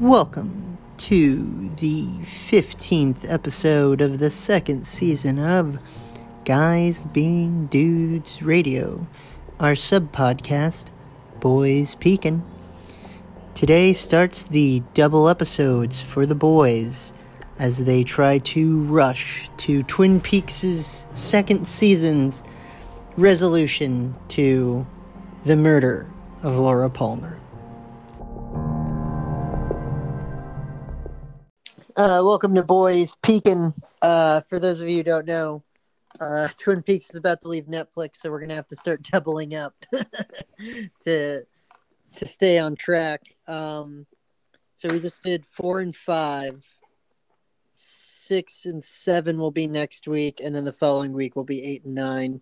Welcome to the 15th episode of the second season of Guys Being Dudes Radio, our sub podcast, Boys Peekin'. Today starts the double episodes for the boys as they try to rush to Twin Peaks' second season's resolution to the murder of Laura Palmer. Uh, welcome to Boys Peekin'. Uh, for those of you who don't know, uh, Twin Peaks is about to leave Netflix, so we're gonna have to start doubling up to to stay on track. Um, so we just did four and five. Six and seven will be next week, and then the following week will be eight and nine,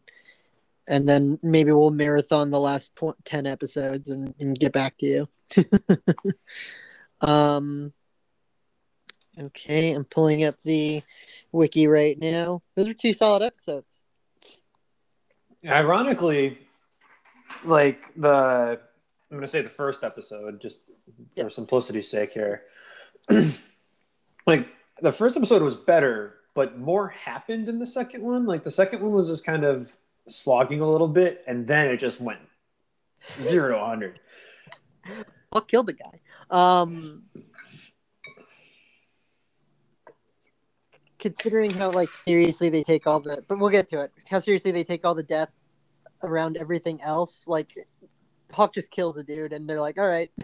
and then maybe we'll marathon the last ten episodes and, and get back to you. um. Okay, I'm pulling up the wiki right now. Those are two solid episodes. Ironically, like the I'm gonna say the first episode, just Yeah. for simplicity's sake here. like the first episode was better, but more happened in the second one. Like the second one was just kind of slogging a little bit, and then it just went zero to hundred. I'll kill the guy. Um, considering how like seriously they take all the, but we'll get to it. How seriously they take all the death around everything else. Like Hawk just kills a dude, and they're like, "All right."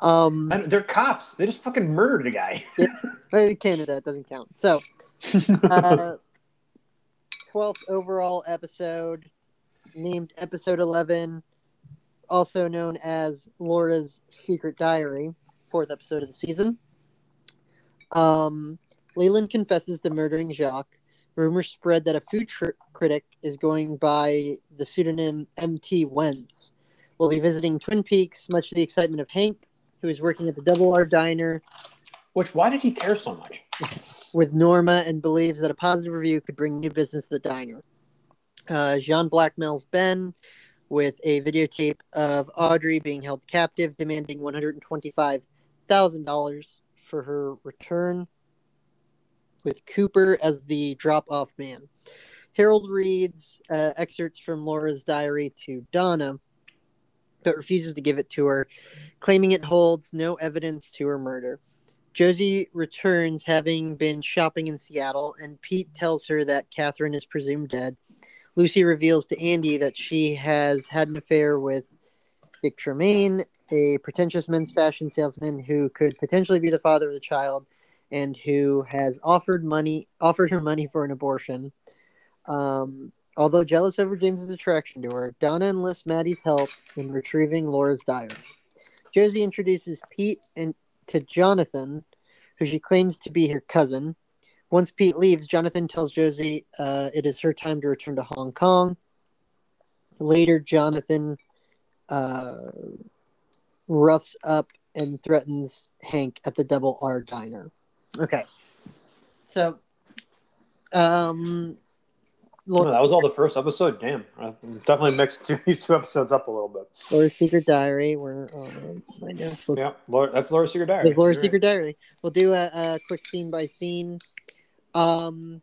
um, They're cops. They just fucking murdered a guy. but in Canada it doesn't count. So, uh, twelfth overall episode, named episode eleven, also known as Laura's Secret Diary, fourth episode of the season. Um, Leland confesses to murdering Jacques. Rumors spread that a food tr- critic is going by the pseudonym M.T. Wentz. Will be visiting Twin Peaks, much to the excitement of Hank, who is working at the Double R Diner Which why did he care so much? with Norma and believes that a positive review could bring new business to the diner. Uh, Jean blackmails Ben with a videotape of Audrey being held captive, demanding $125,000 for her return, with Cooper as the drop off man. Harold reads uh, excerpts from Laura's diary to Donna, but refuses to give it to her, claiming it holds no evidence to her murder. Josie returns having been shopping in Seattle, and Pete tells her that Catherine is presumed dead. Lucy reveals to Andy that she has had an affair with Dick Tremaine, a pretentious men's fashion salesman who could potentially be the father of the child, and who has offered money offered her money for an abortion. Um, although jealous over James's attraction to her, Donna enlists Maddie's help in retrieving Laura's diary. Josie introduces Pete and to Jonathan, who she claims to be her cousin. Once Pete leaves, Jonathan tells Josie uh, it is her time to return to Hong Kong. Later, Jonathan uh, roughs up and threatens Hank at the Double R Diner. Okay. So, um, Oh, that was all the first episode. Damn, I definitely mixed two, these two episodes up a little bit. Laura's Secret Diary. Where oh, my notes look Yeah, Laura, that's Laura's Secret Diary. There's Laura's You're Secret Diary. We'll do a, a quick scene by scene. Um,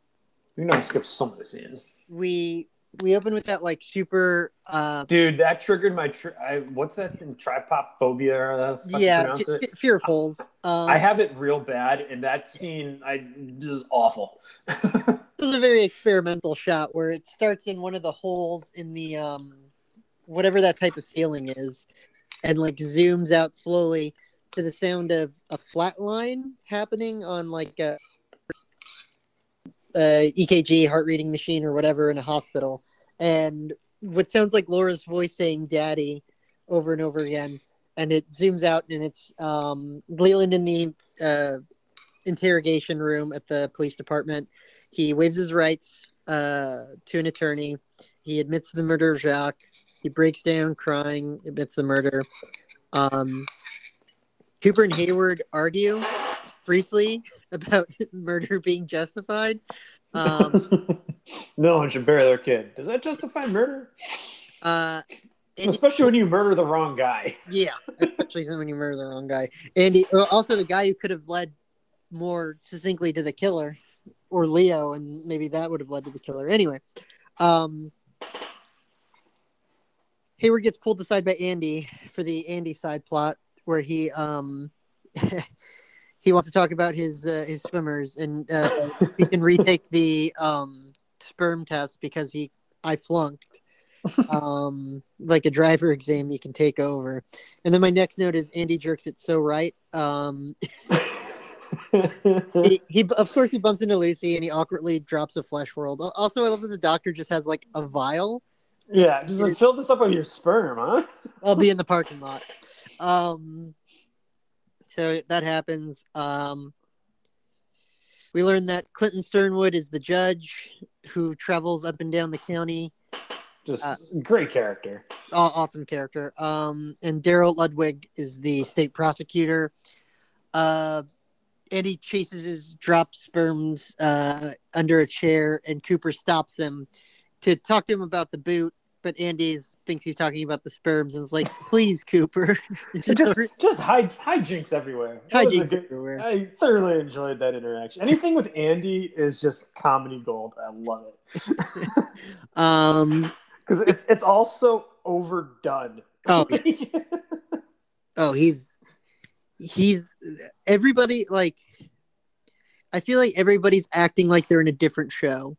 right. You know, skip some of the scenes. we we open with that like super uh Dude, that triggered my. I, what's that thing? Trypophobia or how the fuck you yeah f- it? fear of holes. Um, I have it real bad, and that scene, I just awful. this is a very experimental shot where it starts in one of the holes in the um whatever that type of ceiling is, and like zooms out slowly to the sound of a flat line happening on like a, a EKG heart reading machine or whatever in a hospital, and what sounds like Laura's voice saying "Daddy" over and over again, and it zooms out and it's um Leland in the uh, interrogation room at the police department. He waives his rights uh, to an attorney. He admits the murder of Jacques. He breaks down crying, admits the murder. Um, Cooper and Hayward argue briefly about murder being justified. Um, no one should bury their kid. Does that justify murder? uh, Andy, Especially when you murder the wrong guy. yeah, especially when you murder the wrong guy. Andy, uh, also the guy who could have led more succinctly to the killer, or Leo, and maybe that would have led to the killer. Anyway, um, Hayward gets pulled aside by Andy for the Andy side plot, where he um he wants to talk about his uh, his swimmers and uh, he can retake the um sperm test because he I flunked um like a driver exam you can take over. And then my next note is andy jerks it so right um he, he of course he bumps into lucy and he awkwardly drops a flesh world. Also i love that the doctor just has like a vial. Yeah, just like, fill this up with your sperm, huh? i'll be in the parking lot. Um so that happens um we learned that clinton sternwood is the judge who travels up and down the county Just Uh, great character. Awesome character. Um, and Daryl Lodwick is the state prosecutor. Uh, Andy chases his drop sperms uh, under a chair, and Cooper stops him to talk to him about the boot. But Andy thinks he's talking about the sperms and is like, "Please, Cooper." Just just high hijinks everywhere. Hijinks good- everywhere. I thoroughly enjoyed that interaction. Anything with Andy is just comedy gold. I love it Um. because it's it's also overdone. Oh, yeah. Oh, he's he's everybody like. I feel like everybody's acting like they're in a different show.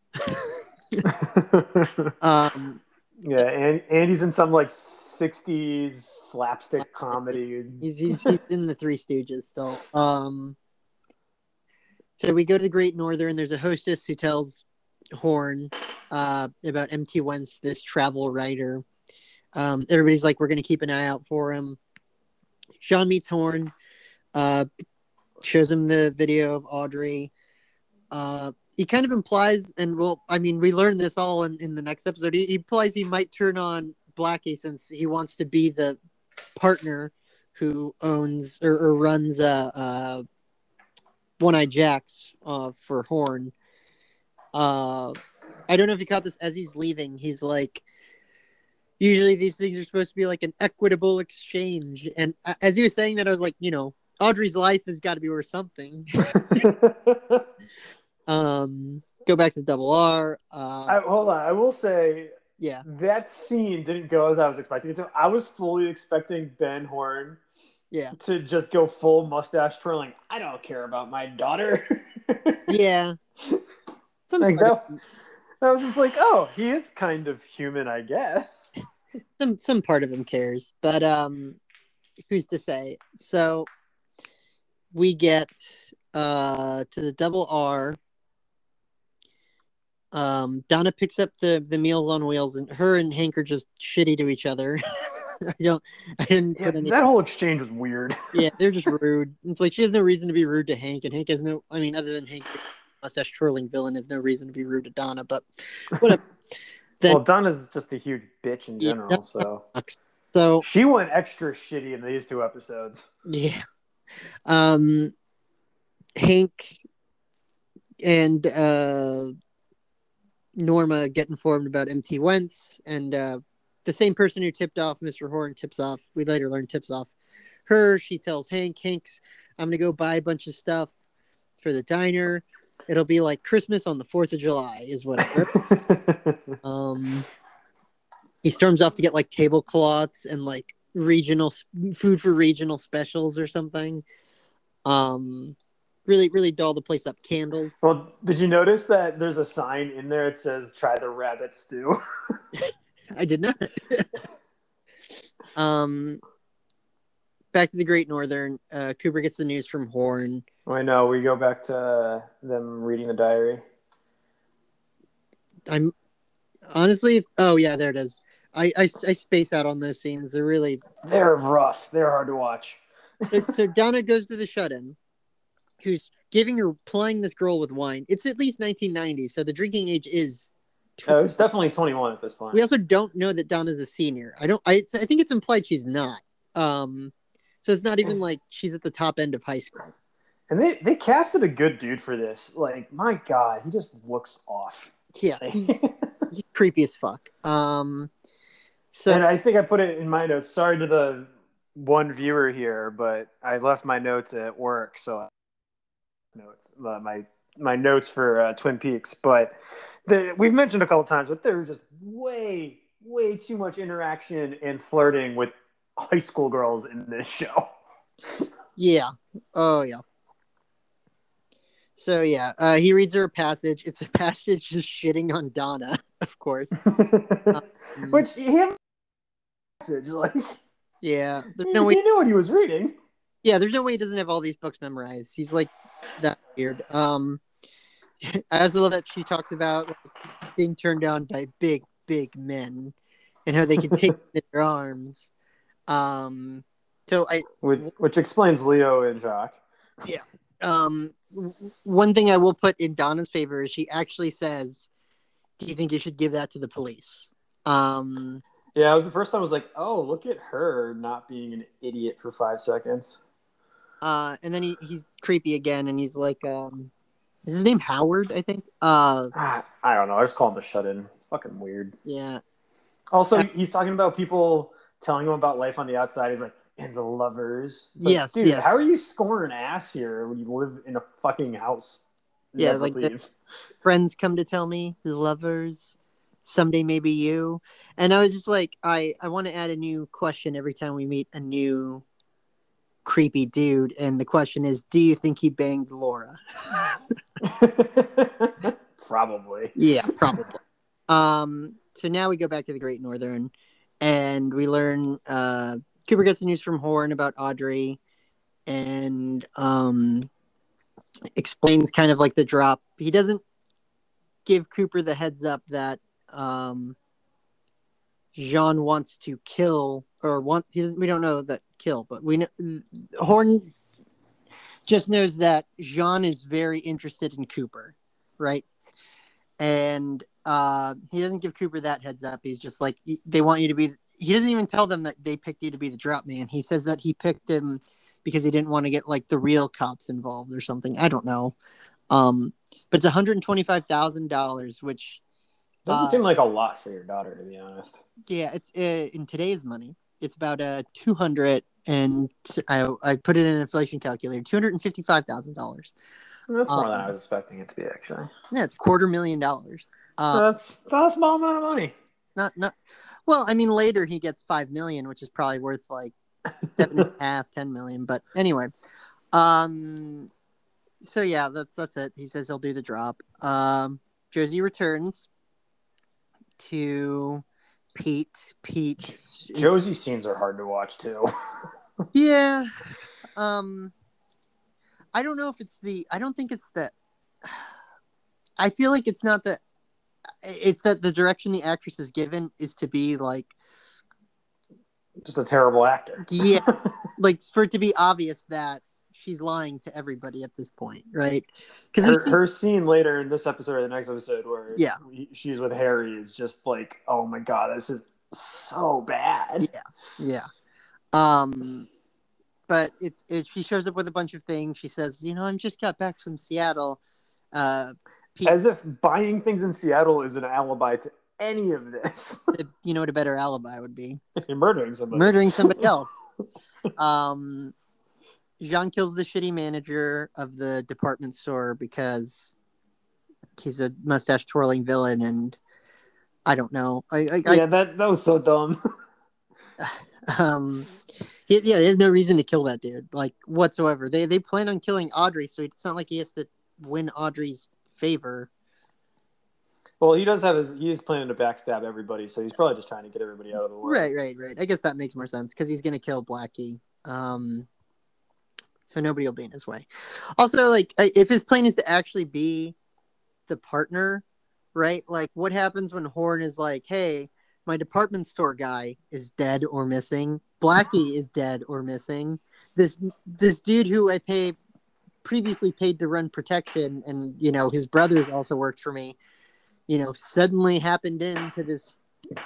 Um, yeah, and Andy's in some like '60s slapstick comedy. He's, he's, in the Three Stooges still. Um, so we go to the Great Northern. There's a hostess who tells Horne uh, about MT Wentz, this travel writer. Um, everybody's like, we're going to keep an eye out for him. Jean meets Horne, uh, shows him the video of Audrey. Uh, he kind of implies, and well, I mean, we learn this all in, in the next episode. He, he implies he might turn on Blackie since he wants to be the partner who owns or, or runs uh, uh, One Eye Jacks uh, for Horne. Uh, I don't know if you caught this as he's leaving. He's like, usually these things are supposed to be like an equitable exchange. And uh, as he was saying that, I was like, you know, Audrey's life has got to be worth something. um, go back to double R. Uh, I, hold on, I will say yeah, that scene didn't go as I was expecting it to. I was fully expecting Ben Horne yeah, to just go full mustache twirling. I don't care about my daughter. yeah. Like that- of- I was just like, oh, he is kind of human, I guess. some some part of him cares, but um, who's to say? So we get uh to the double R. Um, Donna picks up the the Meals on Wheels, and her and Hank are just shitty to each other. I don't, I didn't Yeah, put any. that whole exchange was weird. Yeah, they're just rude. It's like she has no reason to be rude to Hank, and Hank has no. I mean, other than Hank, mustache twirling villain has no reason to be rude to Donna. But whatever. Then- well, Donna's just a huge bitch in general, that so so she went extra shitty in these two episodes. Yeah. Um Hank and uh Norma get informed about MT Wentz and uh the same person who tipped off Mr. Horne tips off we later learn tips off her. She tells Hank, Hank's I'm gonna go buy a bunch of stuff for the diner. It'll be like Christmas on the fourth of July is whatever. Um, he storms off to get like tablecloths and like regional food for regional specials or something. Um, really, really doll the place up. candle well, did you notice that there's a sign in there that says "Try the rabbit stew"? I did not. um, back to the Great Northern. Uh, Cooper gets the news from Horne. I know. We go back to uh, them reading the diary. I'm honestly, oh yeah, there it is. I, I, I space out on those scenes. They're really They're rough. They're hard to watch. so, so Donna goes to the shut-in, who's giving her plying this girl with wine. It's at least 1990, so the drinking age is. Oh, it's definitely 21 at this point. We also don't know that Donna's a senior. I don't. I I think it's implied she's not. Um, so it's not even like she's at the top end of high school. And they they casted a good dude for this. Like, my God, he just looks off. Yeah, he's, he's creepy as fuck. Um, So and I think I put it in my notes. Sorry to the one viewer here, but I left my notes at work, so notes uh, my my notes for uh, Twin Peaks. But the, we've mentioned a couple times, but there's just way way too much interaction and flirting with high school girls in this show. yeah. Oh yeah. So yeah, uh, he reads her a passage. It's a passage just shitting on Donna, of course. Which him passage like Yeah, there's he, no he knew what he was reading. Yeah, there's no way he doesn't have all these books memorized. He's like that weird. Um, I also love that she talks about like, being turned down by big, big men and how they can take their arms. Um, so I Which, which explains Leo and Jacques. Yeah. Um one thing I will put in Donna's favor is she actually says, "Do you think you should give that to the police?" Um, Yeah, it was the first time I was like, oh, look at her not being an idiot for five seconds. Uh, and then he, he's creepy again, and he's like, um, is his name Howard? I think. Uh, Ah, I don't know. I just call him the shut in. It's fucking weird. yeah, Also, he's talking about people telling him about life on the outside. He's like, and the lovers. It's like, Yes, dude, yes. how are you scoring ass here when you live in a fucking house? Yeah, like friends come to tell me, the lovers, someday maybe you. And I was just like, I I want to add a new question every time we meet a new creepy dude, and the question is, do you think he banged Laura? Probably. Yeah, probably. um, so now we go back to the Great Northern, and we learn uh, Cooper gets the news from Horne about Audrey, and um, explains kind of like the drop. He doesn't give Cooper the heads up that um, Jean wants to kill or want. He doesn't, we don't know that kill, but we know Horne just knows that Jean is very interested in Cooper, right? and uh, he doesn't give Cooper that heads up. He's just like they want you to be. He doesn't even tell them that they picked you to be the drop man. He says that he picked him because he didn't want to get like the real cops involved or something. I don't know. Um, but it's one hundred twenty five thousand dollars, which Doesn't Uh, seem like a lot for your daughter, to be honest. yeah, it's uh, in today's money. It's about a uh, two hundred and I I put it in an inflation calculator. Two hundred and fifty five thousand dollars. That's more Um, than I was expecting it to be, actually. Yeah, it's quarter million dollars. Uh, that's, that's not a small amount of money. not not well i mean later he gets five million which is probably worth like seven and a half ten million but anyway um so yeah that's that's it he says he'll do the drop um josie returns to pete pete Josie scenes are hard to watch, too. yeah um i don't know if it's the i don't think it's that i feel like it's not that it's that the direction the actress is given is to be like Just a terrible actor. Yeah. like for it to be obvious that she's lying to everybody at this point, right? Because her, her scene later in this episode or the next episode where Yeah. she's with Harry is just like, oh my god, this is so bad. yeah, yeah. um, but it's it, she shows up with a bunch of things. She says, you know, I'm just got back from Seattle. Uh, Pete, As if buying things in Seattle is an alibi to any of this. you know what a better alibi would be? You're murdering somebody. Murdering somebody else. um, Jean kills the shitty manager of the department store because he's a mustache twirling villain, and I don't know. I, I, I yeah, that that was so dumb. um he, yeah there's no reason to kill that dude like whatsoever they they plan on killing audrey so it's not like he has to win audrey's favor well, he does have his. He is planning to backstab everybody, so he's probably just trying to get everybody out of the way. right right right i guess that makes more sense because he's gonna kill blackie um so nobody will be in his way. Also like uh, if his plan is to actually be the partner right? Like what happens when horn is like hey my department store guy is dead or missing. Blackie is dead or missing. This this dude who i pay previously paid to run protection and you know his brothers also worked for me you know suddenly happened into this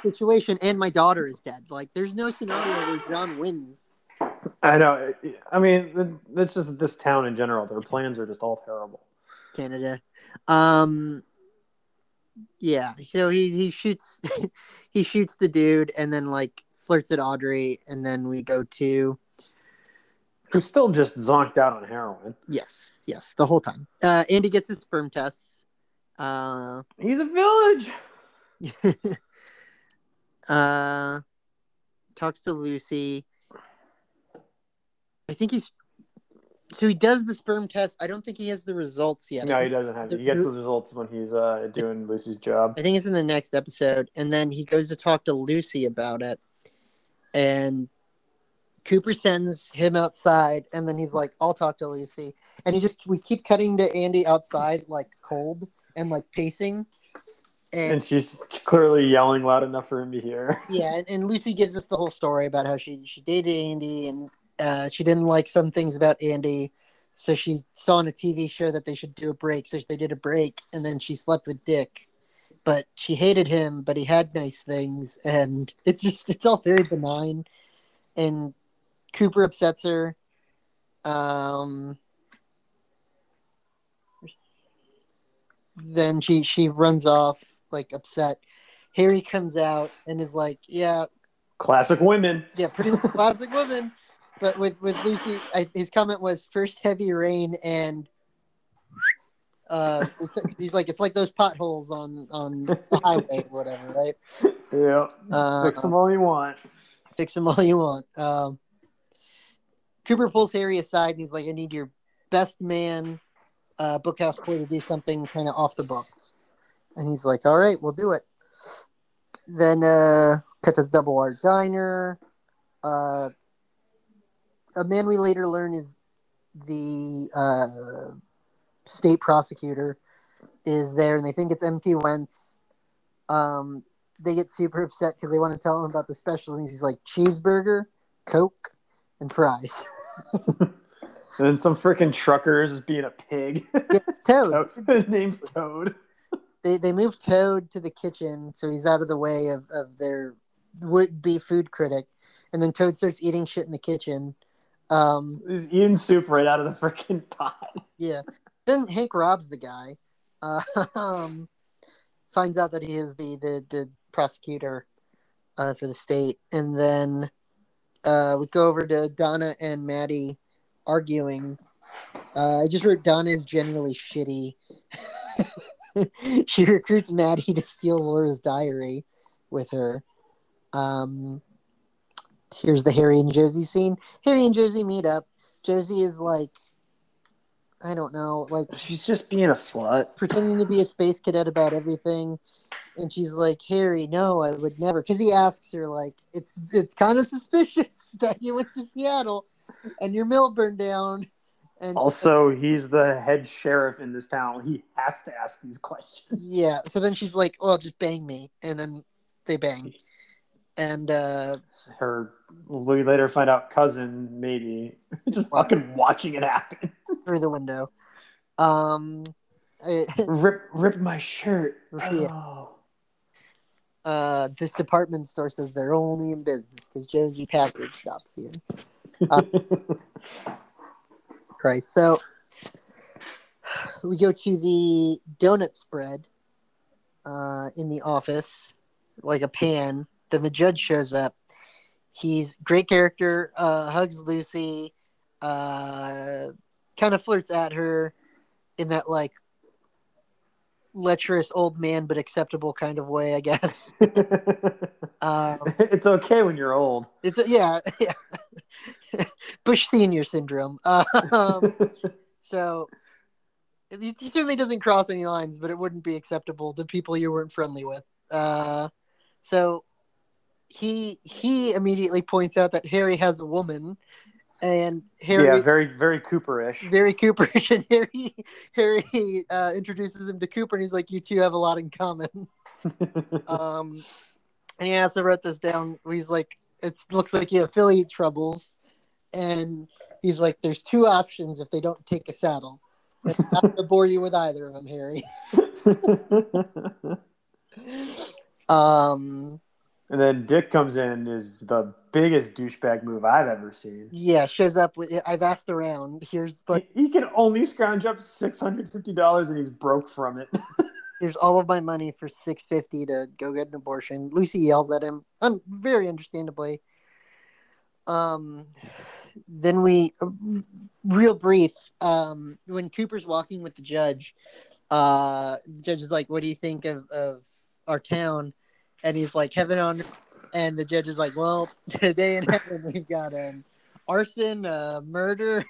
situation and my daughter is dead. Like there's no scenario where john wins I know. I mean, that's just this town in general. Their plans are just all terrible. canada um Yeah, so he he shoots he shoots the dude and then like flirts at Audrey and then we go to Who's still just zonked out on heroin. yes, yes, the whole time. Uh Andy gets his sperm tests. Uh He's a village. uh talks to Lucy. I think he's so he does the sperm test. I don't think he has the results yet. No, he doesn't have. He gets the results when he's uh, doing Lucy's job. I think it's in the next episode, and then he goes to talk to Lucy about it, and Cooper sends him outside, and then he's like, "I'll talk to Lucy," and he just we keep cutting to Andy outside, like cold and like pacing, and, And she's clearly yelling loud enough for him to hear. yeah, and, and Lucy gives us the whole story about how she she dated Andy, and uh, she didn't like some things about Andy. So she saw on a TV show that they should do a break. So they did a break, and then she slept with Dick. But she hated him, but he had nice things, and it's just it's all very benign. And Cooper upsets her. Um, then she she runs off like upset. Harry comes out and is like, "Yeah, Classic women. yeah, pretty much classic woman." But with with Lucy, I, his comment was first heavy rain and uh, he's like it's like those potholes on on the highway or whatever, right? Yeah. Uh, Fix them all you want. fix them all you want. Um, Cooper pulls Harry aside and he's like, "I need your best man, uh, Bookhouse boy, to do something kind of off the books." And he's like, "All right, we'll do it." Then uh, cut to the Double R Diner. Uh, a man we later learn is the uh, state prosecutor is there, and they think it's MT Wentz. Um, they get super upset because they want to tell him about the specialties. He's like cheeseburger, Coke, and fries. And then some freaking truckers is being a pig. Yeah, it's Toad. His name's Toad. They they move Toad to the kitchen so he's out of the way of, of their would be food critic, and then Toad starts eating shit in the kitchen. Um, He's eating soup right out of the freaking pot. yeah. Then Hank robs the guy. Uh, um, finds out that he is the the, the prosecutor uh, for the state, and then uh, we go over to Donna and Maddie arguing. Uh, I just wrote Donna is generally shitty. she recruits Maddie to steal Laura's diary with her. Um, here's the Harry and Josie scene. Harry and Josie meet up. Josie is like, I don't know, like She's just being a slut. pretending to be a space cadet about everything. And she's like, Harry, no, I would never. Because he asks her, like, it's it's kind of suspicious that you went to Seattle and your mill burned down. And Also, he's the head sheriff in this town. He has to ask these questions. yeah, so then she's like, well, just bang me. And then they bang. And uh, Her, we later find out, cousin, maybe, just fucking watching it happen. through the window. Um, I- Rip, rip my shirt. Yeah. Oh. uh, this department store says they're only in business because Josie Packard shops here. Christ. So we go to the donut spread uh, in the office, like a pan. Then the judge shows up. He's great character, uh, hugs Lucy, uh, kind of flirts at her in that like lecherous old man but acceptable kind of way, I guess. um, it's okay when you're old. it's yeah, yeah. Bush senior syndrome. Um, so he certainly doesn't cross any lines, but it wouldn't be acceptable to people you weren't friendly with. Uh, so he he immediately points out that Harry has a woman, and Harry yeah, very, very Cooperish. very Cooperish, and Harry Harry uh, introduces him to Cooper, and he's like, "You two have a lot in common." Um, and he also wrote this down. He's like, "It looks like you have affiliate troubles," and he's like, "There's two options if they don't take a saddle." I'm not gonna bore you with either of them, Harry. Um, and then Dick comes in is the biggest douchebag move I've ever seen. yeah, shows up with. I've asked around. Here's like, he, he can only scrounge up six hundred fifty dollars, and he's broke from it. here's all of my money for six fifty to go get an abortion. Lucy yells at him, un- very understandably. Um, then we, uh, real brief, um, when Cooper's walking with the judge, uh, the judge is like, "What do you think of of our town?" And he's like, "Heaven on," and the judge is like, "Well, today in heaven we've got um, arson, uh, murder."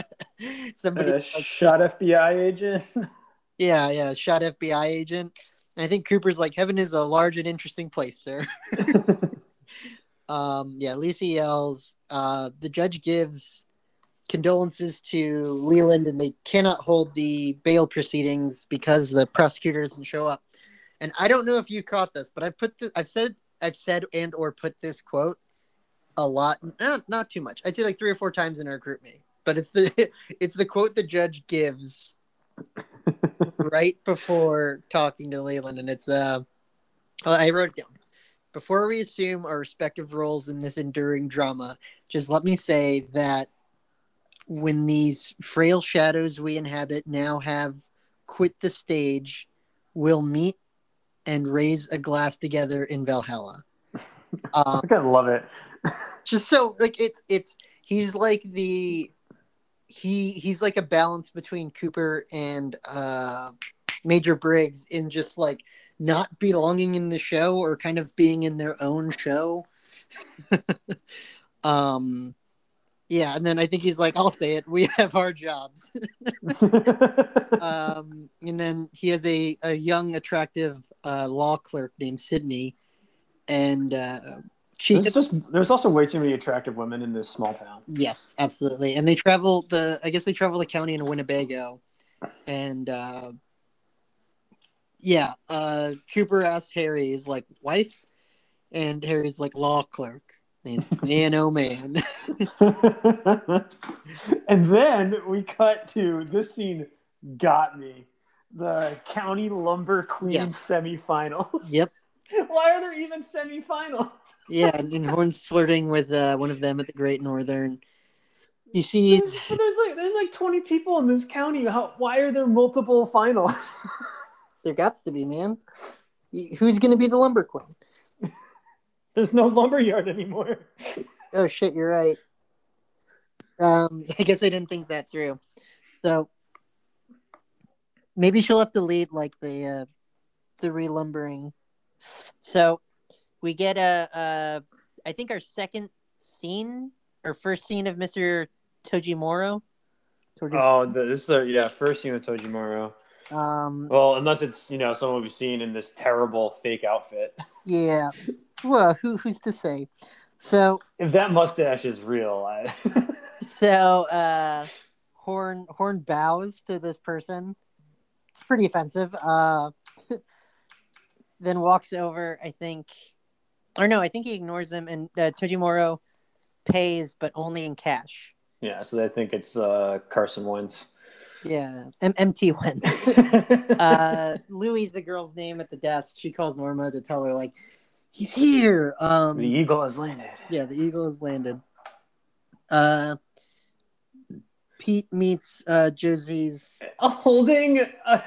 Somebody like, shot FBI agent. yeah, yeah, shot FBI agent. And I think Cooper's like, heaven is a large and interesting place, sir. um, yeah, Lucy yells. Uh, the judge gives condolences to Leland, and they cannot hold the bail proceedings because the prosecutor doesn't show up. And I don't know if you caught this, but I've put this, I've said, I've said and or put this quote a lot, not not too much. I'd say like three or four times in our group me. But it's the it's the quote the judge gives right before talking to Leland, and it's uh, I wrote it down. Before we assume our respective roles in this enduring drama, just let me say that when these frail shadows we inhabit now have quit the stage, we'll meet and raise a glass together in Valhalla. Um, I love it. just so like it's it's he's like the he he's like a balance between Cooper and uh Major Briggs in just like not belonging in the show or kind of being in their own show. um yeah, and then I think he's like, I'll say it, we have our jobs. um and then he has a, a young, attractive uh law clerk named Sydney. And uh she there's just there's also way too many attractive women in this small town. Yes, absolutely. And they travel the I guess they travel the county in Winnebago. And uh yeah, uh Cooper asks Harry, is like wife? And Harry's like law clerk. Man oh man. and then we cut to this scene got me. The county lumber queen Yes. semifinals. yep. Why are there even semifinals? Yeah, and, Horne's flirting with uh one of them at the Great Northern. You see There's, there's like there's like 20 people in this county. How, why are there multiple finals? there gots to be, man. Who's gonna be the lumber queen? There's no lumberyard anymore. Oh shit, you're right. Um, I guess I didn't think that through. So maybe she'll have to lead like the uh, the relumbering. So we get a, a I think our second scene or first scene of Mister Tojamura. Toji- Oh, this is the yeah first scene with Tojamura. Um, Well, unless it's you know someone we've seen in this terrible fake outfit. yeah. Well, who who's to say? So If that mustache is real, I so uh, Horne Horne bows to this person. It's pretty offensive. Uh, then walks over. I think, or no, I think he ignores him, and uh, Tojamura pays, but only in cash. yeah. So I think it's uh, Carson Wentz. Yeah, M- MT went. uh, Louis, the girl's name at the desk. She calls Norma to tell her like he's here. Um, the eagle has landed. Yeah, the eagle has landed. Uh, Pete meets uh, Josie's. holding a,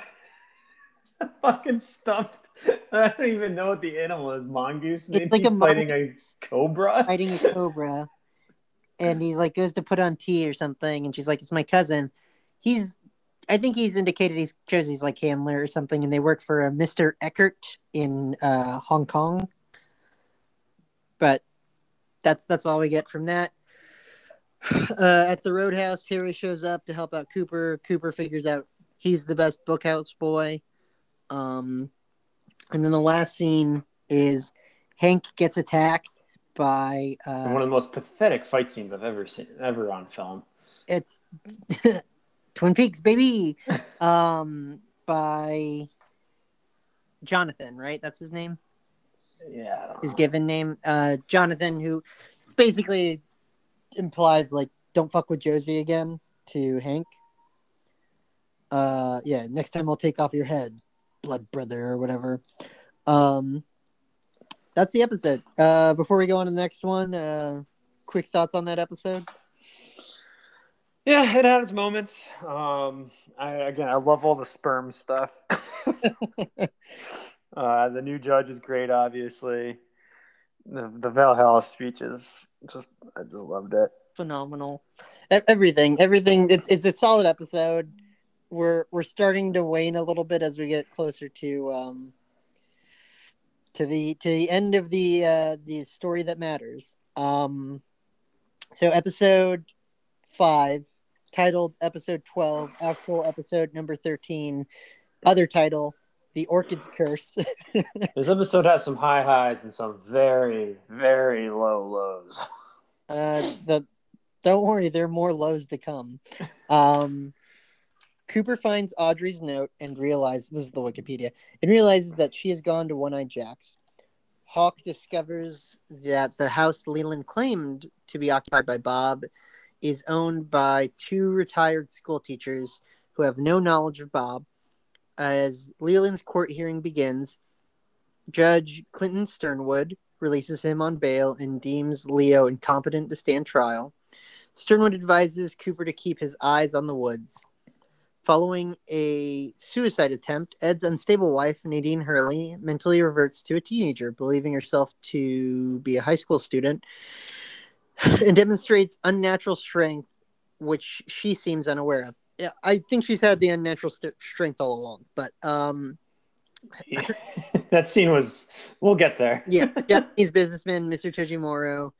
fucking stuffed. I don't even know what the animal is. Mongoose, maybe like a fighting a cobra. fighting a cobra, and he like goes to put on tea or something, and she's like, "It's my cousin." He's, I think he's indicated he's Josie's like handler or something, and they work for a Mister Eckhardt in uh, Hong Kong. But that's that's all we get from that. Uh, at the roadhouse, Harry shows up to help out Cooper. Cooper figures out he's the best bookhouse boy. Um, and then the last scene is Hank gets attacked by uh, One of the most pathetic fight scenes I've ever seen, ever on film. it's Twin Peaks, baby. um, by Jonathan, right? That's his name. Yeah, His know. given name. Uh, Jonathan, who basically implies like, "Don't fuck with Josie again." To Hank. Uh, yeah. Next time I'll take off your head, blood brother, or whatever. Um, that's the episode. Uh, before we go on to the next one, uh, quick thoughts on that episode. Yeah, it had its moments. Um, I again, I love all the sperm stuff. uh, the new judge is great, obviously. The the Valhalla speech is just, I just loved it. Phenomenal. Everything, everything. It's it's a solid episode. We're we're starting to wane a little bit as we get closer to um to the to the end of the uh the story that matters. Um, so episode five, titled episode twelve, actual episode number thirteen, other title, the Orchid's Curse. This episode has some high highs and some very, very low lows. Uh, the don't worry, there are more lows to come. Um, Cooper finds Audrey's note and realizes this is the Wikipedia and realizes that she has gone to One Eye Jack's. Hawk discovers that the house Leland claimed to be occupied by Bob is owned by two retired school teachers who have no knowledge of Bob. As Leland's court hearing begins, Judge Clinton Sternwood releases him on bail and deems Leo incompetent to stand trial. Sternwood advises Cooper to keep his eyes on the woods. Following a suicide attempt, Ed's unstable wife, Nadine Hurley, mentally reverts to a teenager, believing herself to be a high school student, and demonstrates unnatural strength, which she seems unaware of. Yeah, I think she's had the unnatural st- strength all along, but um, that scene was. We'll get there. yeah, Japanese businessman Mr. Tojamura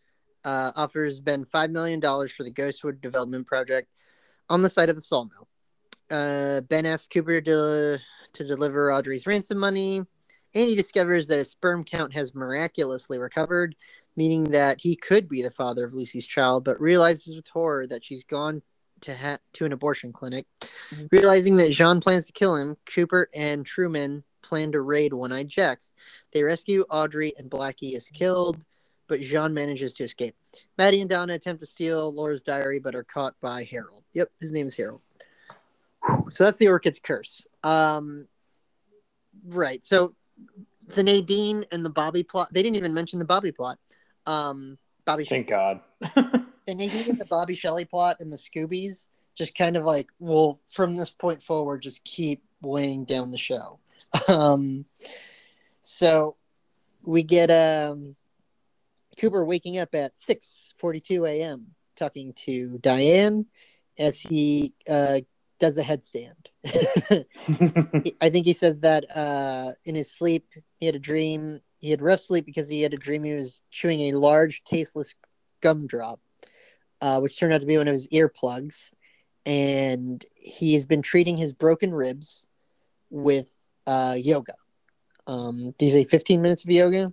uh, offers Ben five million dollars for the Ghostwood development project on the site of the sawmill. Uh, ben asks Cooper to to deliver Audrey's ransom money, and he discovers that his sperm count has miraculously recovered, meaning that he could be the father of Lucy's child, but realizes with horror that she's gone to ha- to an abortion clinic. Mhm. Realizing that Jean plans to kill him, Cooper and Truman plan to raid One Eyed Jack's. They rescue Audrey, and Blackie is killed, but Jean manages to escape. Maddie and Donna attempt to steal Laura's diary, but are caught by Harold. Yep, his name is Harold. Whew. So that's the Orchid's curse. Um, right. So the Nadine and the Bobby plot. They didn't even mention the Bobby plot. Um, Bobby Thank God. the Nadine and the Bobby Shelley plot and the Scoobies just kind of like will from this point forward just keep weighing down the show. Um, so we get um, Cooper waking up at six forty two a.m. talking to Diane as he uh, does a headstand. I think he says that uh, in his sleep he had a dream. He had rough sleep because he had a dream he was chewing a large, tasteless gumdrop, uh, which turned out to be one of his earplugs. And he's been treating his broken ribs with uh, yoga. Um, do you say 15 minutes of yoga?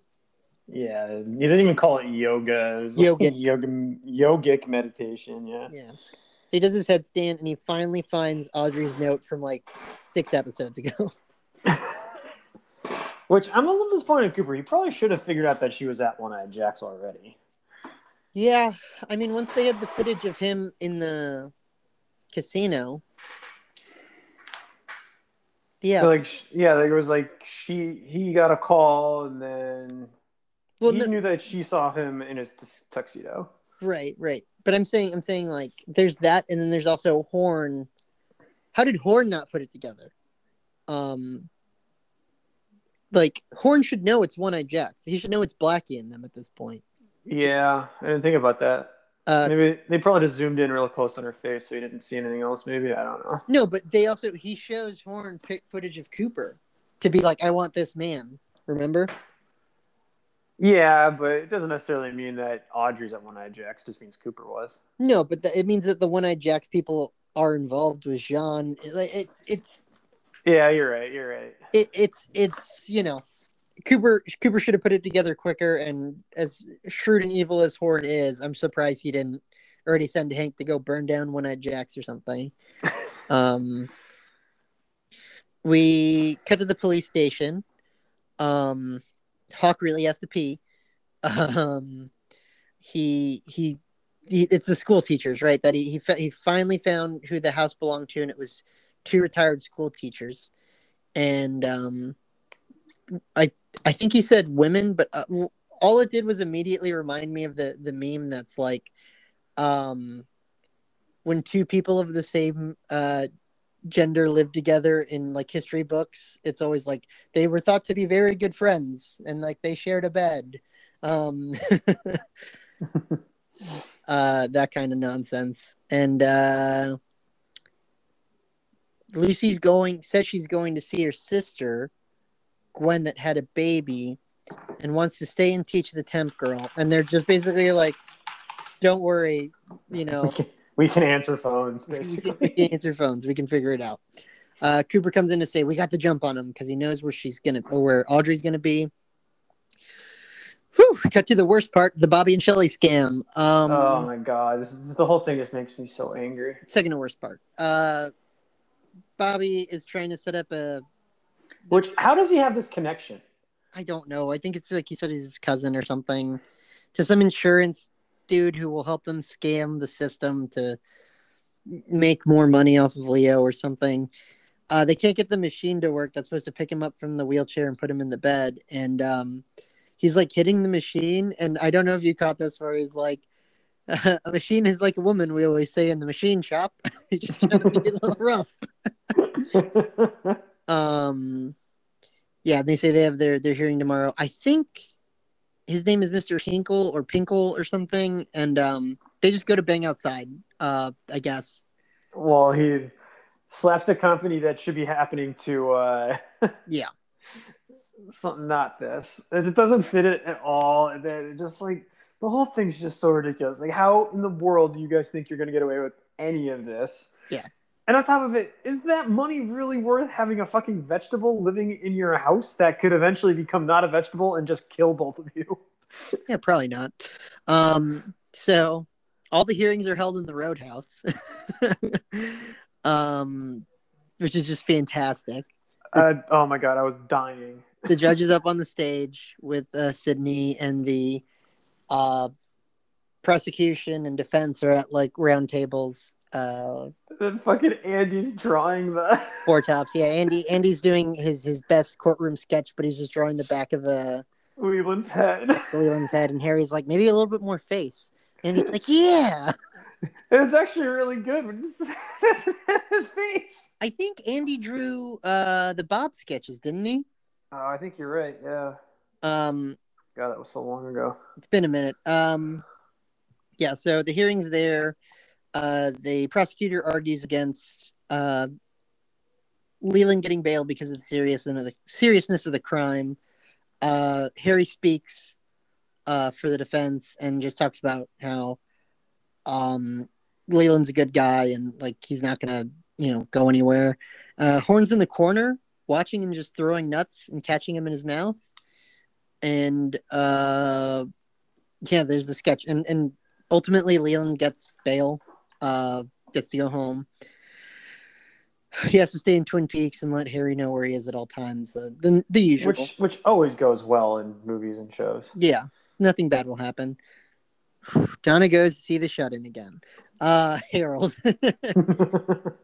yeah, you didn't even call it yoga. It was Yogic. like yoga, yogic meditation. Yeah. Yeah. He does his headstand and he finally finds Audrey's note from like six episodes ago. Which I'm a little disappointed in Cooper. He probably should have figured out that she was at One Eyed Jack's already. Yeah, I mean, once they had the footage of him in the casino, yeah. Like, sh- yeah, it was like she he got a call, and then well, he no, knew that she saw him in his tux- tuxedo. right, right. But I'm saying, I'm saying, like, there's that, and then there's also Horne. How did Horne not put it together? Um, like Horne should know it's One Eye Jacks. He should know it's Blackie in them at this point. Yeah, I didn't think about that. Uh, Maybe they probably just zoomed in real close on her face, so he didn't see anything else. Maybe I don't know. no, but they also he shows Horne pick footage of Cooper to be like, I want this man. Remember? Yeah, but it doesn't necessarily mean that Audrey's at One Eyed Jack's. Just means Cooper was. No, but the, it means that the One Eyed Jacks people are involved with Jean. Like, it, it's Yeah, you're right. You're right. it, it's it's you know, Cooper Cooper should have put it together quicker. And as shrewd and evil as Horne is, I'm surprised he didn't already send Hank to go burn down One Eyed Jacks or something. um, we cut to the police station. Um, Hawk really has to pee. Um, he he. He, it's the school teachers, right? That he he, he finally found who the house belonged to, and it was two retired school teachers. And um, I I think he said women, but uh, all it did was immediately remind me of the the meme that's like, um, when two people of the same uh, gender live together in like history books, it's always like they were thought to be very good friends and like they shared a bed. Um, uh, that kind of nonsense. And uh, Lucy's going says she's going to see her sister, Gwen, that had a baby, and wants to stay and teach the temp girl. And they're just basically like, "Don't worry, you know." We can, we can answer phones, We basically. can answer phones. We can figure it out. Uh, Cooper comes in to say, "We got the jump on him" because he knows where she's gonna, or where Audrey's gonna be. Whew, cut to the worst part: the Bobby and Shelley scam. Um, oh my god, this is, the whole thing just makes me so angry. second to worst part. Uh, Bobby is trying to set up a. Which, how does he have this connection? I don't know. I think it's like he said he's his cousin or something, to some insurance dude who will help them scam the system to make more money off of Leo or something. Uh, they can't get the machine to work. That's supposed to pick him up from the wheelchair and put him in the bed, and um, he's like hitting the machine. And I don't know if you caught this, where he's like, "A machine is like a woman." We always say in the machine shop. he just kind of made a little rough. Um, yeah, they say they have their their hearing tomorrow. I think his name is Mister Hinkle or Pinkle or something, and um, they just go to bang outside. Uh, I guess. well, he slaps a company that should be happening to uh, Yeah, something not this. It doesn't fit it at all. And then it just like the whole thing's just so ridiculous. Like, how in the world do you guys think you're going to get away with any of this? Yeah. And on top of it, is that money really worth having a fucking vegetable living in your house that could eventually become not a vegetable and just kill both of you? yeah, probably not. Um, so all the hearings are held in the Roadhouse, um, which is just fantastic. Uh, oh my god, I was dying. the judge is up on the stage with uh, Sydney, and the uh, prosecution and defense are at like round tables. Uh, Then fucking Andy's drawing the. four tops. Yeah, Andy. Andy's doing his his best courtroom sketch, but he's just drawing the back of a Leland's head. Leland's head, and Harry's like, maybe a little bit more face, and he's like, yeah. And it's actually really good. But it's, doesn't his face. I think Andy drew uh the Bob sketches, didn't he? Oh, I think you're right. Yeah. Um, God, that was so long ago. it's been a minute. Um, yeah. So the hearings there. Uh, the prosecutor argues against uh, Leland getting bail because of the seriousness of the seriousness of the crime. Uh, Harry speaks uh, for the defense and just talks about how um, Leland's a good guy and like he's not gonna you know go anywhere. Uh, Horne's in the corner watching and just throwing nuts and catching him in his mouth. And uh, yeah, there's the sketch, and and ultimately Leland gets bail, uh, gets to go home. He has to stay in Twin Peaks and let Harry know where he is at all times. Uh, the the usual. Which which always goes well in movies and shows. Yeah, nothing bad will happen. Donna goes to see the shut in again. Uh, Harold.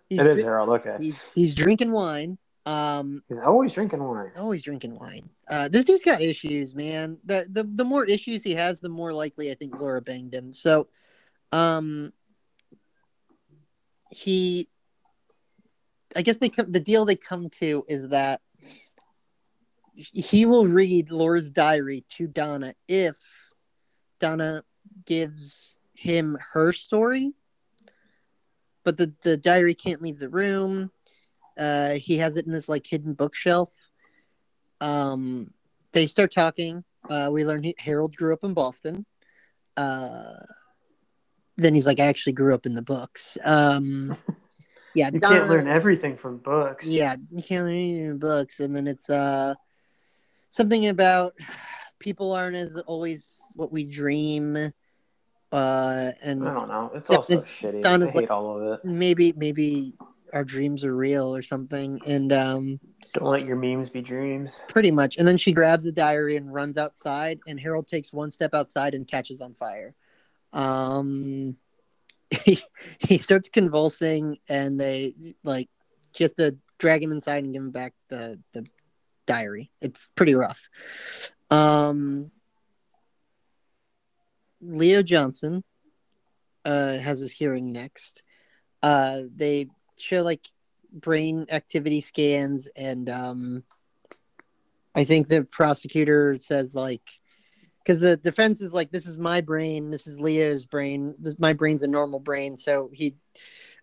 It is Harold. Okay. He's, he's drinking wine. Um, He's always drinking wine. always drinking wine. Uh, this dude's got issues, man. The, the the more issues he has, the more likely I think Laura banged him. So, um, he, I guess they come. The deal they come to is that he will read Laura's diary to Donna if Donna gives him her story, but the the diary can't leave the room. Uh, he has it in this like hidden bookshelf. Um, they start talking. Uh, we learn he, Harold grew up in Boston. Uh, then he's like, I actually grew up in the books. Um, yeah, You can't learn everything from books. yeah, you can't learn anything from books, and then it's uh something about people aren't as always what we dream. Uh, and I don't know. It's all so shitty. Donna's I hate like- all of it. maybe maybe our dreams are real or something, and um. Don't let your memes be dreams. Pretty much. And then she grabs the diary and runs outside, and Harold takes one step outside and catches on fire. Um, he, he starts convulsing, and they like just to drag him inside and give him back the, the diary. It's pretty rough. Um, Leo Johnson uh, has his hearing next. Uh, they show like brain activity scans, and um, I think the prosecutor says like, because the defense is like, this is my brain, this is Leo's brain, this my brain's a normal brain, so he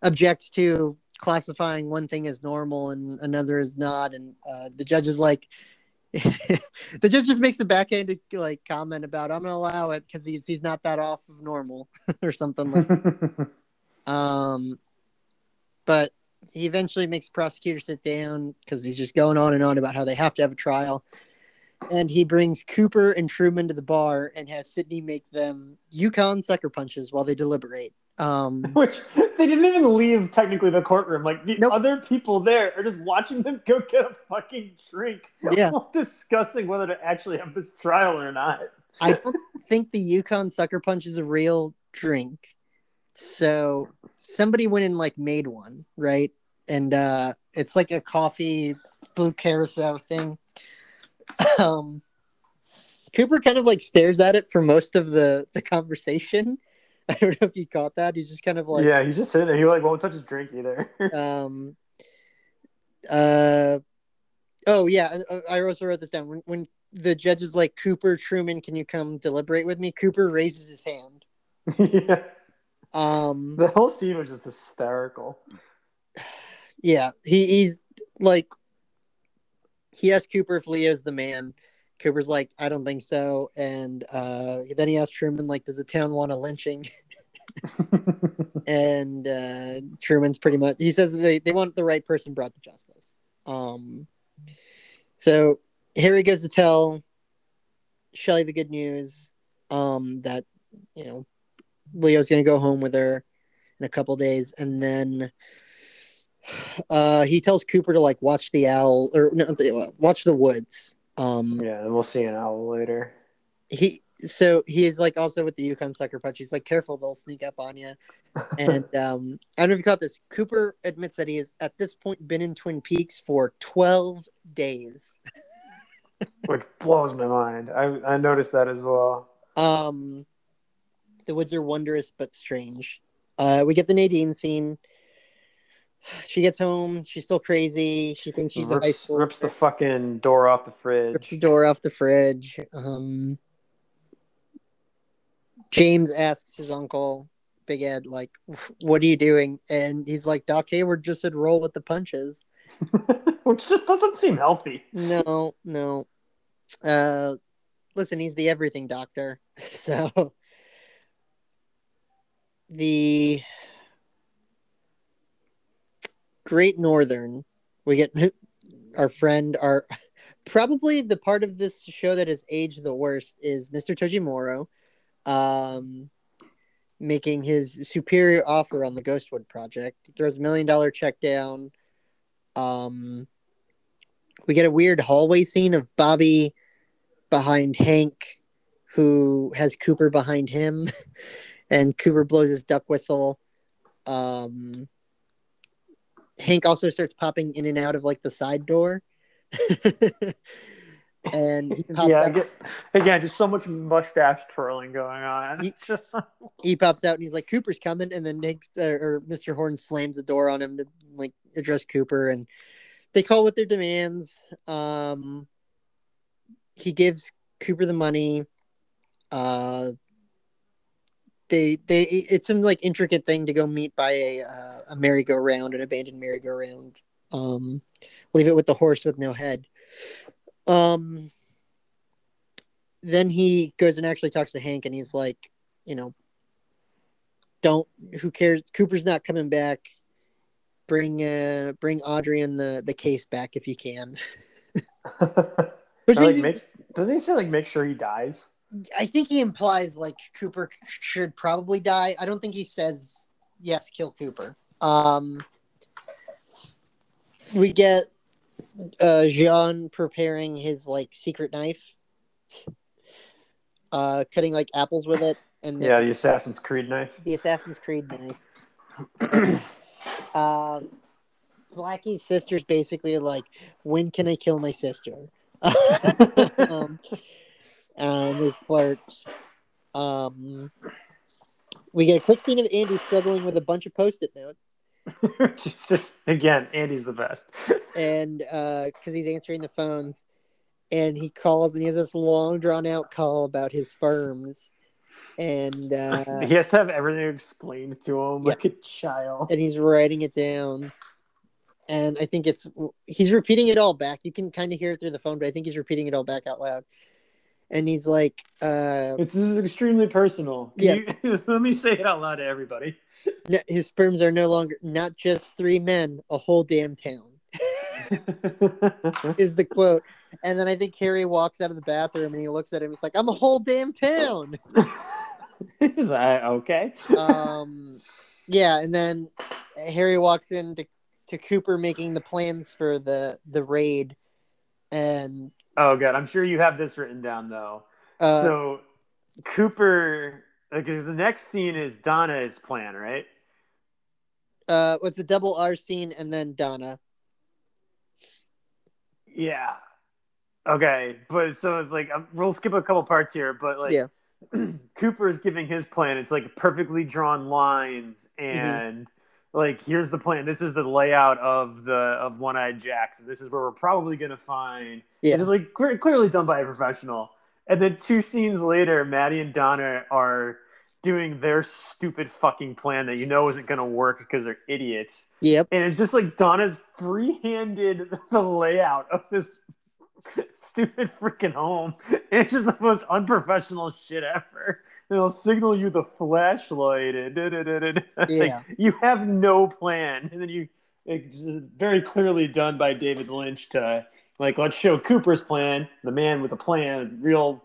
objects to classifying one thing as normal and another as not, and uh, the judge is like. the judge just makes a backhanded like comment about I'm gonna allow it because he's he's not that off of normal or something like um but he eventually makes the prosecutor sit down because he's just going on and on about how they have to have a trial. And he brings Cooper and Truman to the bar and has Sydney make them Yukon sucker punches while they deliberate. Um, Which they didn't even leave technically the courtroom. Like the Nope. other people there are just watching them go get a fucking drink Yeah. while discussing whether to actually have this trial or not. I don't think the Yukon sucker punch is a real drink. So somebody went and like made one, right? And uh it's like a coffee blue carousel thing. Um Cooper kind of like stares at it for most of the the conversation. I don't know if you caught that. He's just kind of like yeah, he's just sitting there. He like won't touch his drink either. um uh oh yeah I, I also wrote this down when, when the judge is like cooper truman can you come deliberate with me cooper raises his hand yeah, um the whole scene was just hysterical. yeah he, he's like he asked cooper if leo's the man cooper's like i don't think so and uh then he asked truman like does the town want a lynching and uh, Truman's pretty much he says they, they want the right person brought to justice. Um, so Harry goes to tell Shelly the good news um, that you know Leo's gonna go home with her in a couple days, and then uh, he tells Cooper to like watch the owl or no, the- watch the woods. Um, yeah, and we'll see an owl later. he so he is like also with the Yukon sucker punch. He's like, careful, they'll sneak up on you. And um, I don't know if you caught this. Cooper admits that he has at this point been in Twin Peaks for twelve days. Which blows my mind. I I noticed that as well. Um, the woods are wondrous but strange. Uh, we get the Nadine scene. She gets home. She's still crazy. She thinks she's a high rips, school. rips the fucking door off the rips the fridge. door off the fridge. Um, James asks his uncle, Big Ed, like, "What are you doing?" And he's like, "Doc Hayward just said roll with the punches." Which just doesn't seem healthy. No, no. Uh, listen, he's the everything doctor. So the Great Northern, we get our friend, our probably the part of this show that has aged the worst is Mr. Tojamura, um, making his superior offer on the Ghostwood project. He throws a million dollar check down. Um, we get a weird hallway scene of Bobby behind Hank, who has Cooper behind him, and Cooper blows his duck whistle. Um, Hank also starts popping in and out of like the side door. and he Yeah, get, again, just so much mustache twirling going on. He- he pops out and he's like, Cooper's coming. And then Nick or, or Mr. Horne slams the door on him to like address Cooper. And they call with their demands. Um, he gives Cooper the money. Uh, they they it's some like intricate thing to go meet by a uh, a merry-go-round, an abandoned merry-go-round. Um, leave it with the horse with no head. Um, then he goes and actually talks to Hank, and he's like, you know, don't. Who cares? Cooper's not coming back. Bring uh bring Audrey and the the case back if you can. Which means like, make, doesn't he say like make sure he dies? I think he implies like Cooper should probably die. I don't think he says yes, kill Cooper. Um, we get uh, Jean preparing his like secret knife, uh, cutting like apples with it, and Yeah, the Assassin's Creed knife. the Assassin's Creed knife. uh, Blackie's sister's basically like, when can I kill my sister? um, and we flirt. Um, we get a quick scene of Andy struggling with a bunch of post-it notes. just, just again, Andy's the best. and uh because he's answering the phones, and he calls and he has this long drawn out call about his firms, and uh, he has to have everything explained to him like a child. and he's writing it down. And I think it's he's repeating it all back. You can kind of hear it through the phone, but I think he's repeating it all back out loud. And he's like, uh, It's, this is extremely personal. Can Yes. you- let me say it out loud to everybody. "No- his sperms are no longer not just three men, a whole damn town. is the quote. And then I think Harry walks out of the bathroom and he looks at him. He's like, "I'm a whole damn town." He's like, okay. Um, yeah, and then Harry walks in to, to Cooper making the plans for the the raid, and Oh god, I'm sure you have this written down though. uh, so Cooper, because the next scene is Donna's plan, right? uh, what's a double R scene, and then Donna. Yeah. Okay, but so it's like um, we'll skip a couple parts here, but like Yeah. Cooper is giving his plan. It's like perfectly drawn lines, Mm-hmm. and like here's the plan. This is the layout of the of One Eyed Jackson. This is where we're probably gonna find. Yeah. It is like clear, clearly done by a professional. And then two scenes later, Maddie and Donna are doing their stupid fucking plan that you know isn't gonna work because they're idiots Yep. and it's just like Donna's free-handed the layout of this stupid freaking home. And it's just the most unprofessional shit ever. And It'll signal you the flashlight. And da, da, da. It's like, you have no plan, and then you it's very clearly done by David Lynch to like let's show Cooper's plan, the man with a plan, real.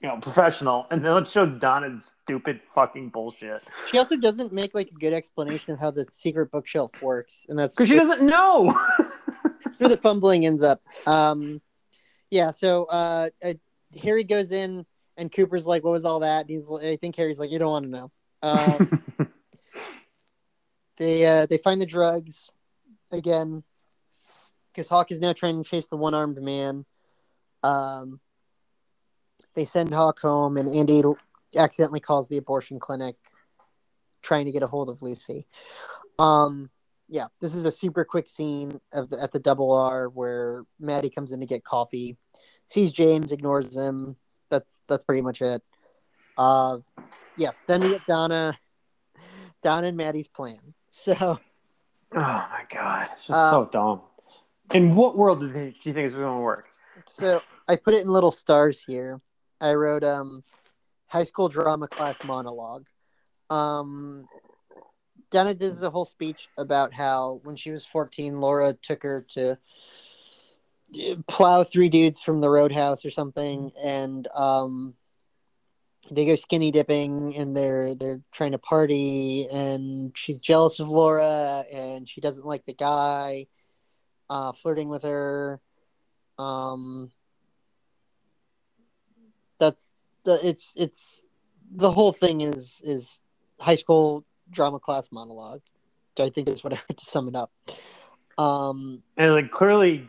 You know, professional, and then let's show Donna's stupid fucking bullshit She also doesn't make like a good explanation of how the secret bookshelf works, and that's because she doesn't know. where the fumbling ends up. Um, yeah. So uh, uh, Harry goes in, and Cooper's like, "What was all that?" And he's, I think Harry's like, "You don't want to know." Um, they uh, they find the drugs again because Hawk is now trying to chase the one armed man. Um, they send Hawk home, and Andy accidentally calls the abortion clinic, trying to get a hold of Lucy. Um, yeah, this is a super quick scene of the, at the double R where Maddie comes in to get coffee, sees James, ignores him. That's that's pretty much it. Uh, yes, then we get Donna, Donna and Maddie's plan. So Oh my god, it's just Uh, so dumb. In what world do you think, do you think is going to work? So I put it in little stars here. I wrote um high school drama class monologue. Um Donna does the whole speech about how when she was 14, Laura took her to plow three dudes from the roadhouse or something, and um they go skinny dipping and they're they're trying to party and she's jealous of Laura and she doesn't like the guy uh flirting with her. Um that's the it's it's the whole thing is is high school drama class monologue i think is what i heard to sum it up. Um And like clearly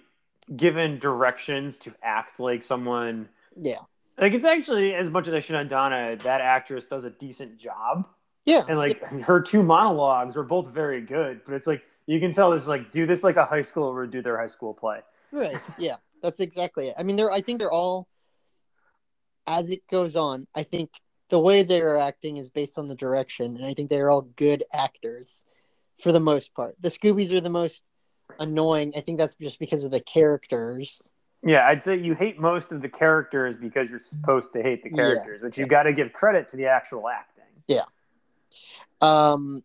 given directions to act like someone. yeah Like it's actually as much as I should on Donna, that actress does a decent job, yeah and like her two monologues were both very good. But it's like you can tell this like do this like a high school or do their high school play. right yeah that's exactly it i mean they're i think they're all as it goes on i think the way they're acting is based on the direction and i think they're all good actors for the most part the scoobies are the most annoying i think that's just because of the characters Yeah, I'd say you hate most of the characters because you're supposed to hate the Yeah. characters, but you've got to give credit to the actual acting. Yeah. Um,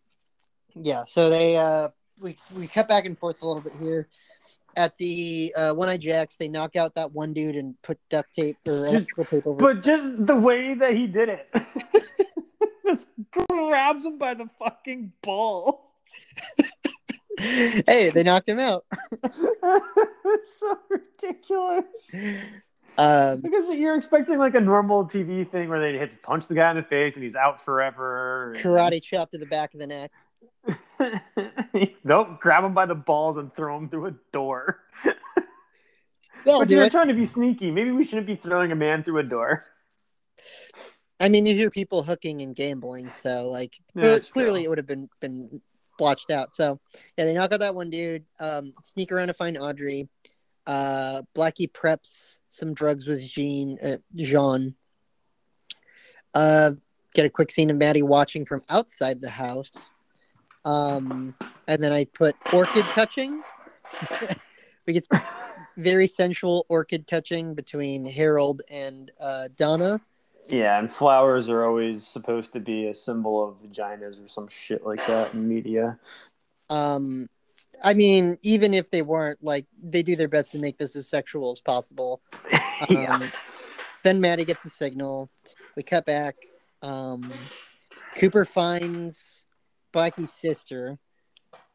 yeah. So they uh, we we cut back and forth a little bit here. At the uh, One Eye Jacks, they knock out that one dude and put duct tape or Just- tape over. But just the way that he did it, just grabs him by the fucking balls. hey, they knocked him out. it's so ridiculous. Um, Because you're expecting like a normal TV thing where they hit punch the guy in the face and he's out forever. and- karate chop to the back of the neck. nope, grab him by the balls and throw him through a door. They'll but you're trying to be sneaky. Maybe we shouldn't be throwing a man through a door. I mean, you hear people hooking and gambling, so like Yeah, clearly true. it would have been been blotched out. So yeah, they knock out that one dude. Um, sneak around to find Audrey. Uh, Blackie preps some drugs with Jean. Uh, Jean. Uh, get a quick scene of Maddie watching from outside the house. Um, and then I put orchid touching. we get very sensual orchid touching between Harold and uh, Donna. Yeah, and flowers are always supposed to be a symbol of vaginas or some shit like that in media. Um, I mean, even if they weren't, like, they do their best to make this as sexual as possible. yeah. Um, then Maddie gets a signal. We cut back. Um, Cooper finds Blackie's sister,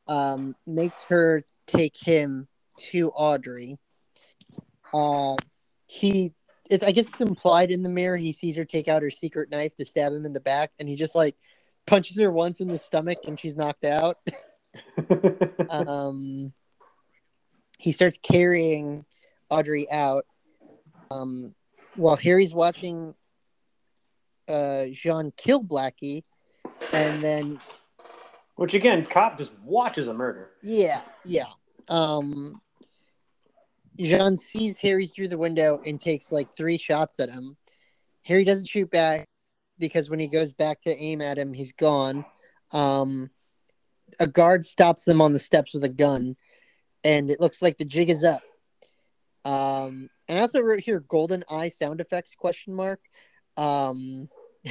um, makes her take him to Audrey. Uh, he, it's, I guess it's implied in the mirror. He sees her take out her secret knife to stab him in the back, and he just like punches her once in the stomach, and she's knocked out. um, he starts carrying Audrey out. Um, while Harry's watching uh, Jean kill Blackie, and then Which again, cop just watches a murder. yeah, yeah. Um, Jean sees Harry through the window and takes like three shots at him. Harry doesn't shoot back because when he goes back to aim at him, he's gone. Um, a guard stops them on the steps with a gun, and it looks like the jig is up. Um, and I also wrote here "GoldenEye sound effects?" question mark. Um,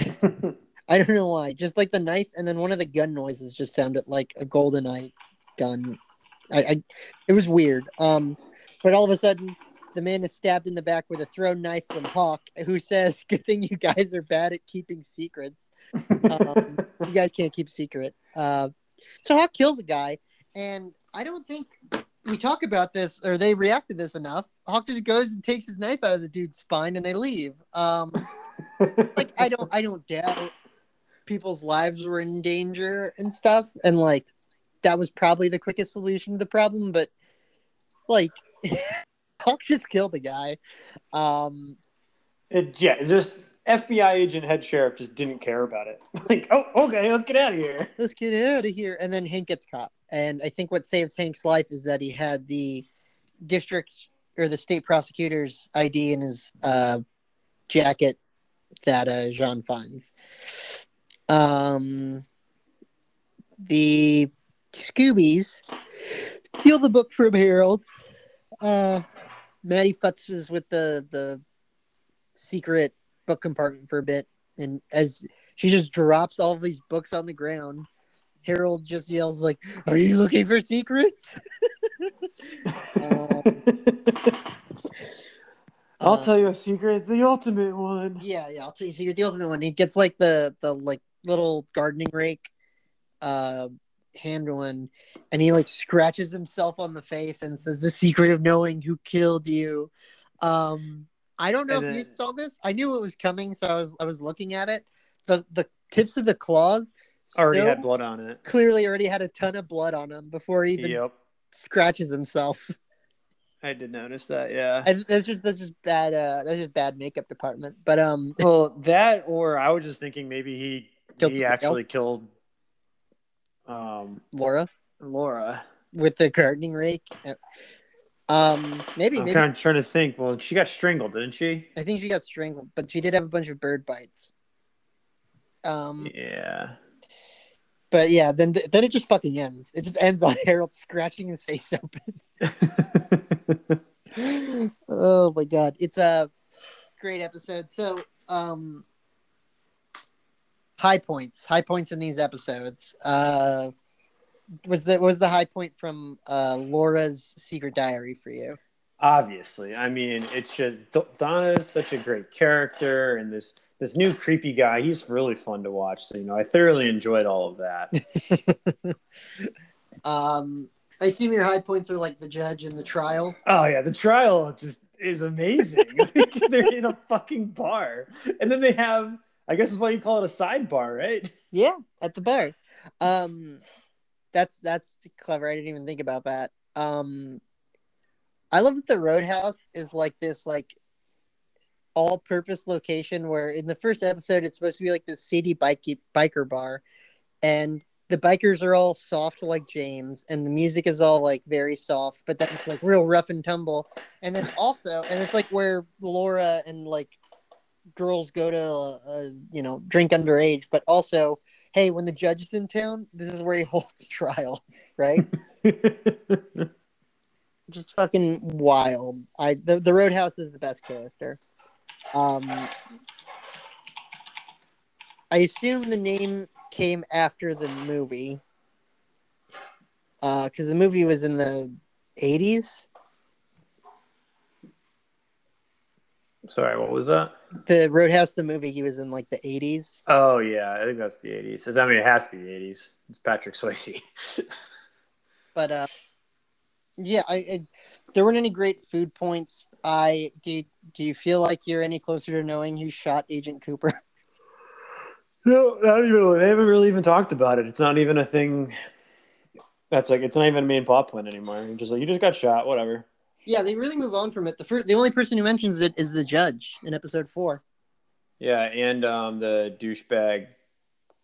I don't know why. Just like the knife, and then one of the gun noises just sounded like a GoldenEye gun. I, I it was weird. Um, but all of a sudden, the man is stabbed in the back with a thrown knife from Hawk, who says, "Good thing you guys are bad at keeping secrets. Um, you guys can't keep a secret." Uh, so Hawk kills a guy, and I don't think we talk about this or they react to this enough. Hawk just goes and takes his knife out of the dude's spine, and they leave. Um, like I don't I don't doubt people's lives were in danger and stuff and like that was probably the quickest solution to the problem but like Hawk just killed the guy um It, yeah, just FBI agent head sheriff just didn't care about it. Like, oh, okay, let's get out of here. let's get out of here and then Hank gets caught and I think what saves Hank's life is that he had the district or the state prosecutor's ID in his uh jacket that uh Jean finds um the Scoobies steal the book from Harold. Uh, Maddie futzes with the the secret book compartment for a bit, and as she just drops all of these books on the ground, Harold just yells like, "Are you looking for secrets?" Um, I'll uh, tell you a secret, the ultimate one. Yeah, yeah. I'll tell you. secret. the ultimate one. He gets like the the like little gardening rake, uh, hand one, and he like scratches himself on the face and says, "The secret of knowing who killed you." Um, I don't know And if you saw this. I knew it was coming, so I was I was looking at it. The the tips of the claws Already had blood on it. clearly already had a ton of blood on him before he even Yep. scratches himself. I did notice that, yeah. And that's just that's just bad. Uh, that's just bad makeup department. But um, well, that or I was just thinking maybe he he actually else? killed um Laura Laura. with the gardening rake. Um, maybe I'm maybe kind of trying to think. Well, she got strangled, didn't she? I think she got strangled, but she did have a bunch of bird bites. Um, Yeah. but yeah, then then it just fucking ends. It just ends on Harold scratching his face open. oh my god, it's a great episode. So, um, high points, high points in these episodes. Uh, was the was the high point from uh Laura's secret diary for you? Obviously, I mean, it's just Donna is such a great character, and this this new creepy guy, he's really fun to watch. So you know, I thoroughly enjoyed all of that. Um, I assume your high points are like the judge and the trial. oh yeah, the trial just is amazing. Like, They're in a fucking bar, and then they have, I guess, is why you call it a sidebar, right? Yeah, at the bar. Um, that's that's clever. I didn't even think about that. Um, I love that the Roadhouse is like this like all-purpose location where in the first episode it's supposed to be like this seedy bike biker bar, and the bikers are all soft like James, and the music is all like very soft, but then it's like real rough and tumble. And then also, and it's like where Laura and like girls go to, uh, you know, drink underage, but also, hey, when the judge is in town, this is where he holds trial, right? Just fucking wild. I the, the Roadhouse is the best character. Um, I assume the name came after the movie, because the movie was in the eighties. Sorry, what was that? The Roadhouse, the movie, he was in like the eighties. Oh yeah, I think that's the eighties. I mean, it has to be the eighties. It's Patrick Swayze. But uh, yeah, I, I there weren't any great food points. I do. Do you feel like you're any closer to knowing who shot Agent Cooper? no, not even. They haven't really even talked about it. It's not even a thing. That's like it's not even a main plot point anymore. You're just like you just got shot, whatever. Yeah, they really move on from it. The first, the only person who mentions it is the judge in episode four. Yeah, and um, the douchebag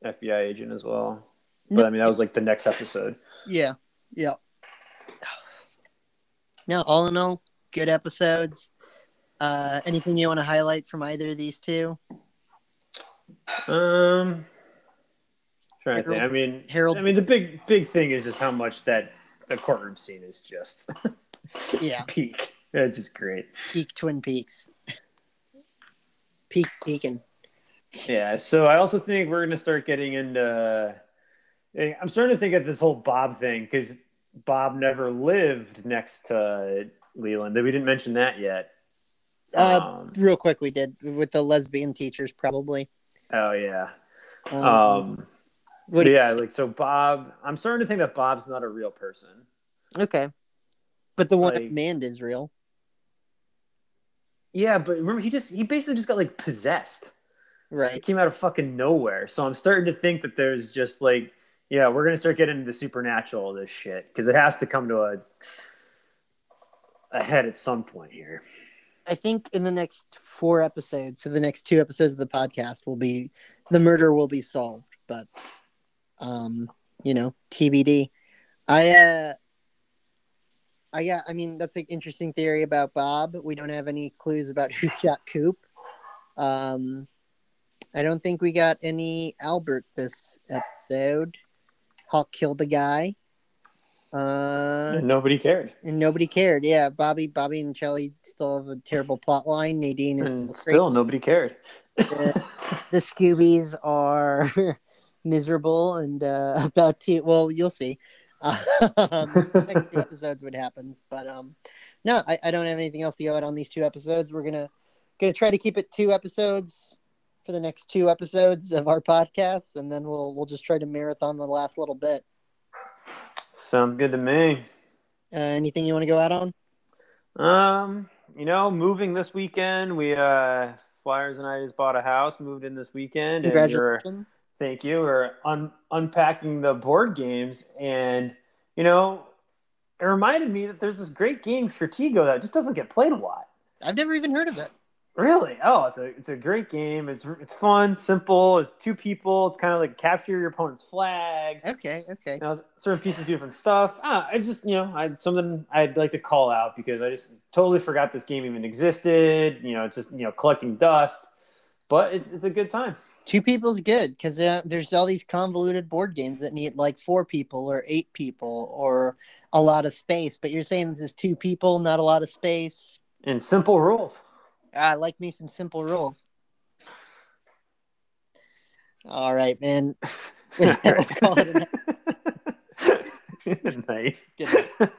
FBI agent as well. But No- I mean, that was like the next episode. Yeah, yeah. Now, all in all, good episodes. Uh, anything you want to highlight from either of these two? Um, trying to think. I mean, Harold- I mean, the big big thing is just how much that the courtroom scene is just Yeah, peak. That's just great. peak Twin Peaks. Peak peaking. Yeah. So I also think we're gonna start getting into. eh, I'm starting to think of this whole Bob thing because Bob never lived next to Leland. We didn't mention that yet. Uh, Um, real quick, we did with the lesbian teachers, probably. oh yeah. Um, Um, yeah, like so Bob. I'm starting to think that Bob's not a real person. okay, but the one like- that manned is real. Yeah, but remember he just he basically just got like possessed. It Right. came out of fucking nowhere. So I'm starting to think that there's just like, yeah, we're gonna start getting into the supernatural this shit because it has to come to a a head at some point here. I think in the next four episodes, so the next two episodes of the podcast will be the murder will be solved, but um, you know, TBD. I uh I got I mean that's an interesting theory about Bob. We don't have any clues about who shot Coop. Um I don't think we got any Albert this episode. Hawk killed the guy. Uh And nobody cared. and nobody cared. Yeah, Bobby, Bobby, and Shelly still have a terrible plot line. Nadine is And still nobody cared. great. the Scoobies are miserable and uh, about to. Well, you'll see. Um, next two episodes what happens, but um, no, I, I don't have anything else to go out on these two episodes. We're gonna gonna try to keep it two episodes for the next two episodes of our podcast, and then we'll we'll just try to marathon the last little bit. Sounds good to me. Uh, anything you want to go out on? Um, you know, moving this weekend, we uh Flyers and I just bought a house, moved in this weekend, and we're Congratulations. Thank you. We're un- unpacking the board games, and you know, it reminded me that there's this great game Stratego that just doesn't get played a lot. I've never even heard of it. Really? Oh, it's a it's a great game. It's it's fun, simple. It's two people. It's kind of like capture your opponent's flag. Okay, okay. You know, certain pieces do different stuff. Ah, I just you know, I something I'd like to call out because I just totally forgot this game even existed. You know, it's just you know collecting dust, but it's it's a good time. Two people's good because uh, there's all these convoluted board games that need like four people or eight people or a lot of space. But you're saying this is two people, not a lot of space. And simple rules. I like me some simple rules. All right, man. we'll call it a night. Good night. Good night.